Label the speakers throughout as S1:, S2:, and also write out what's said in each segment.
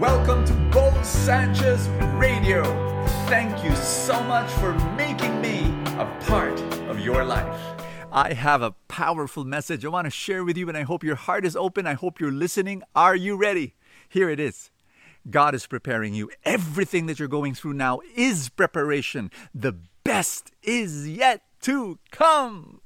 S1: Welcome to Bo Sanchez Radio. Thank you so much for making me a part of your life. I have a powerful message I want to share with you, and I hope your heart is open. I hope you're listening. Are you ready? Here it is. God is preparing you. Everything that you're going through now is preparation. The best is yet to come.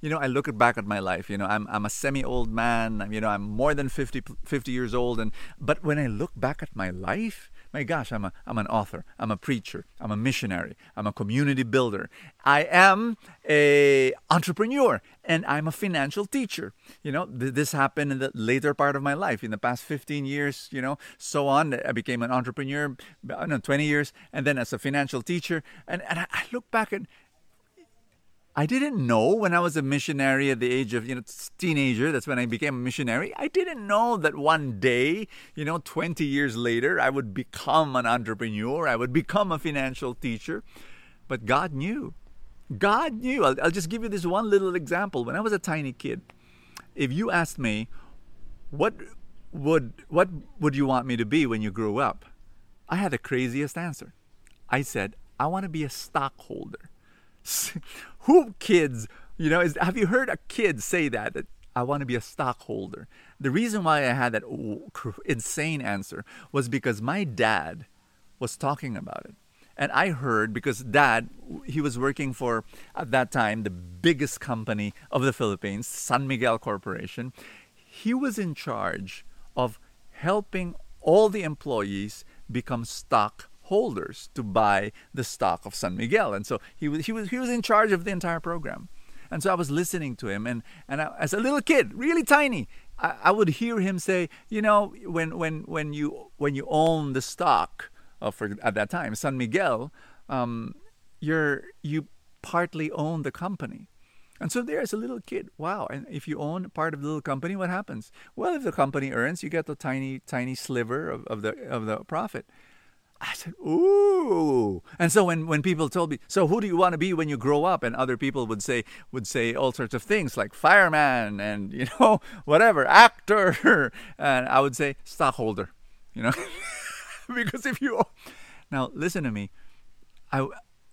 S1: You know, I look back at my life, you know, I'm, I'm a semi old man, you know, I'm more than 50, 50 years old. And, but when I look back at my life, my gosh, I'm, a, I'm an author, I'm a preacher, I'm a missionary, I'm a community builder, I am a entrepreneur, and I'm a financial teacher. You know, th- this happened in the later part of my life, in the past 15 years, you know, so on. I became an entrepreneur, no, 20 years, and then as a financial teacher. And, and I, I look back and I didn't know when I was a missionary at the age of, you know, teenager, that's when I became a missionary. I didn't know that one day, you know, 20 years later, I would become an entrepreneur, I would become a financial teacher. But God knew. God knew. I'll, I'll just give you this one little example. When I was a tiny kid, if you asked me, what would what would you want me to be when you grew up? I had the craziest answer. I said, I want to be a stockholder. Who kids, you know, is, have you heard a kid say that? That I want to be a stockholder. The reason why I had that insane answer was because my dad was talking about it. And I heard because dad, he was working for, at that time, the biggest company of the Philippines, San Miguel Corporation. He was in charge of helping all the employees become stock holders to buy the stock of San Miguel. And so he was, he was, he was in charge of the entire program. And so I was listening to him, and, and I, as a little kid, really tiny, I, I, would hear him say, you know, when, when, when, you, when you own the stock of, for, at that time, San Miguel, um, you're, you partly own the company. And so there as a little kid, wow. And if you own part of the little company, what happens? Well, if the company earns, you get a tiny, tiny sliver of, of the of the profit. I said, ooh. And so when, when people told me, so who do you want to be when you grow up? And other people would say would say all sorts of things like fireman and you know whatever actor, and I would say stockholder, you know, because if you now listen to me, I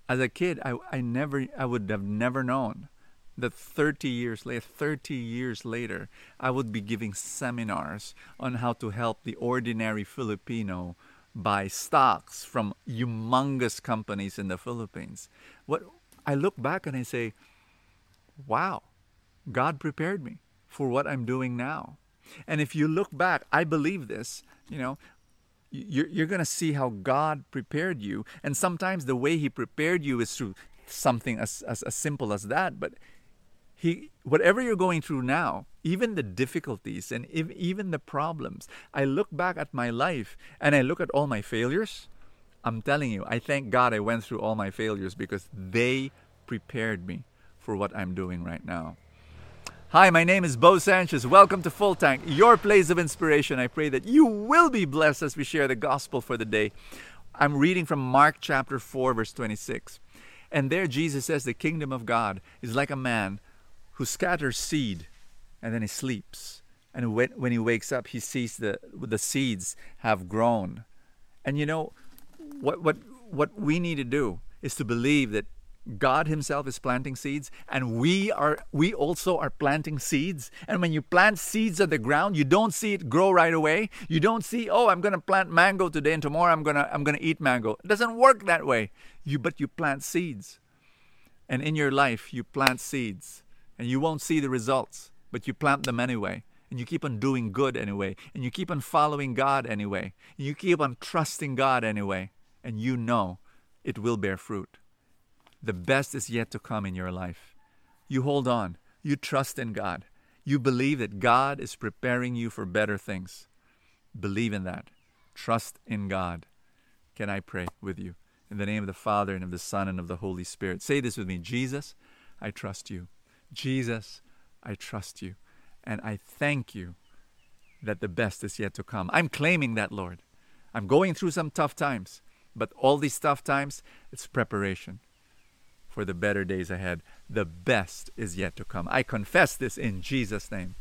S1: as a kid I I never I would have never known that 30 years later 30 years later I would be giving seminars on how to help the ordinary Filipino buy stocks from humongous companies in the Philippines. What I look back and I say, wow, God prepared me for what I'm doing now. And if you look back, I believe this, you know, you're, you're going to see how God prepared you. And sometimes the way He prepared you is through something as, as, as simple as that. But he whatever you're going through now even the difficulties and if, even the problems i look back at my life and i look at all my failures i'm telling you i thank god i went through all my failures because they prepared me for what i'm doing right now Hi, my name is Bo Sanchez. Welcome to Full Tank, your place of inspiration. I pray that you will be blessed as we share the gospel for the day. I'm reading from Mark chapter 4, verse 26. And there Jesus says the kingdom of God is like a man who scatters seed and then he sleeps. And when, when he wakes up, he sees the, the seeds have grown. And you know, what, what, what we need to do is to believe that God himself is planting seeds and we are we also are planting seeds. And when you plant seeds on the ground you don't see it grow right away. You don't see oh I'm going to plant mango today and tomorrow I'm going to I'm going to eat mango. It doesn't work that way. You but you plant seeds. And in your life you plant seeds and you won't see the results, but you plant them anyway. And you keep on doing good anyway. And you keep on following God anyway. And you keep on trusting God anyway. And you know it will bear fruit. The best is yet to come in your life. You hold on. You trust in God. You believe that God is preparing you for better things. Believe in that. Trust in God. Can I pray with you? In the name of the Father, and of the Son, and of the Holy Spirit. Say this with me Jesus, I trust you. Jesus, I trust you. And I thank you that the best is yet to come. I'm claiming that, Lord. I'm going through some tough times, but all these tough times, it's preparation for the better days ahead. The best is yet to come. I confess this in Jesus' name.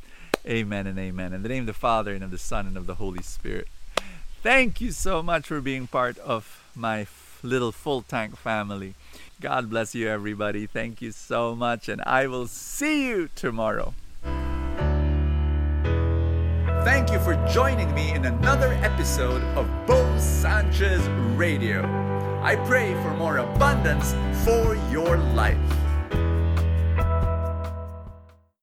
S1: Amen and amen. In the name of the Father, and of the Son, and of the Holy Spirit. Thank you so much for being part of my little full tank family. God bless you, everybody. Thank you so much, and I will see you tomorrow. Thank you for joining me in another episode of Bo Sanchez Radio. I pray for more abundance for your life.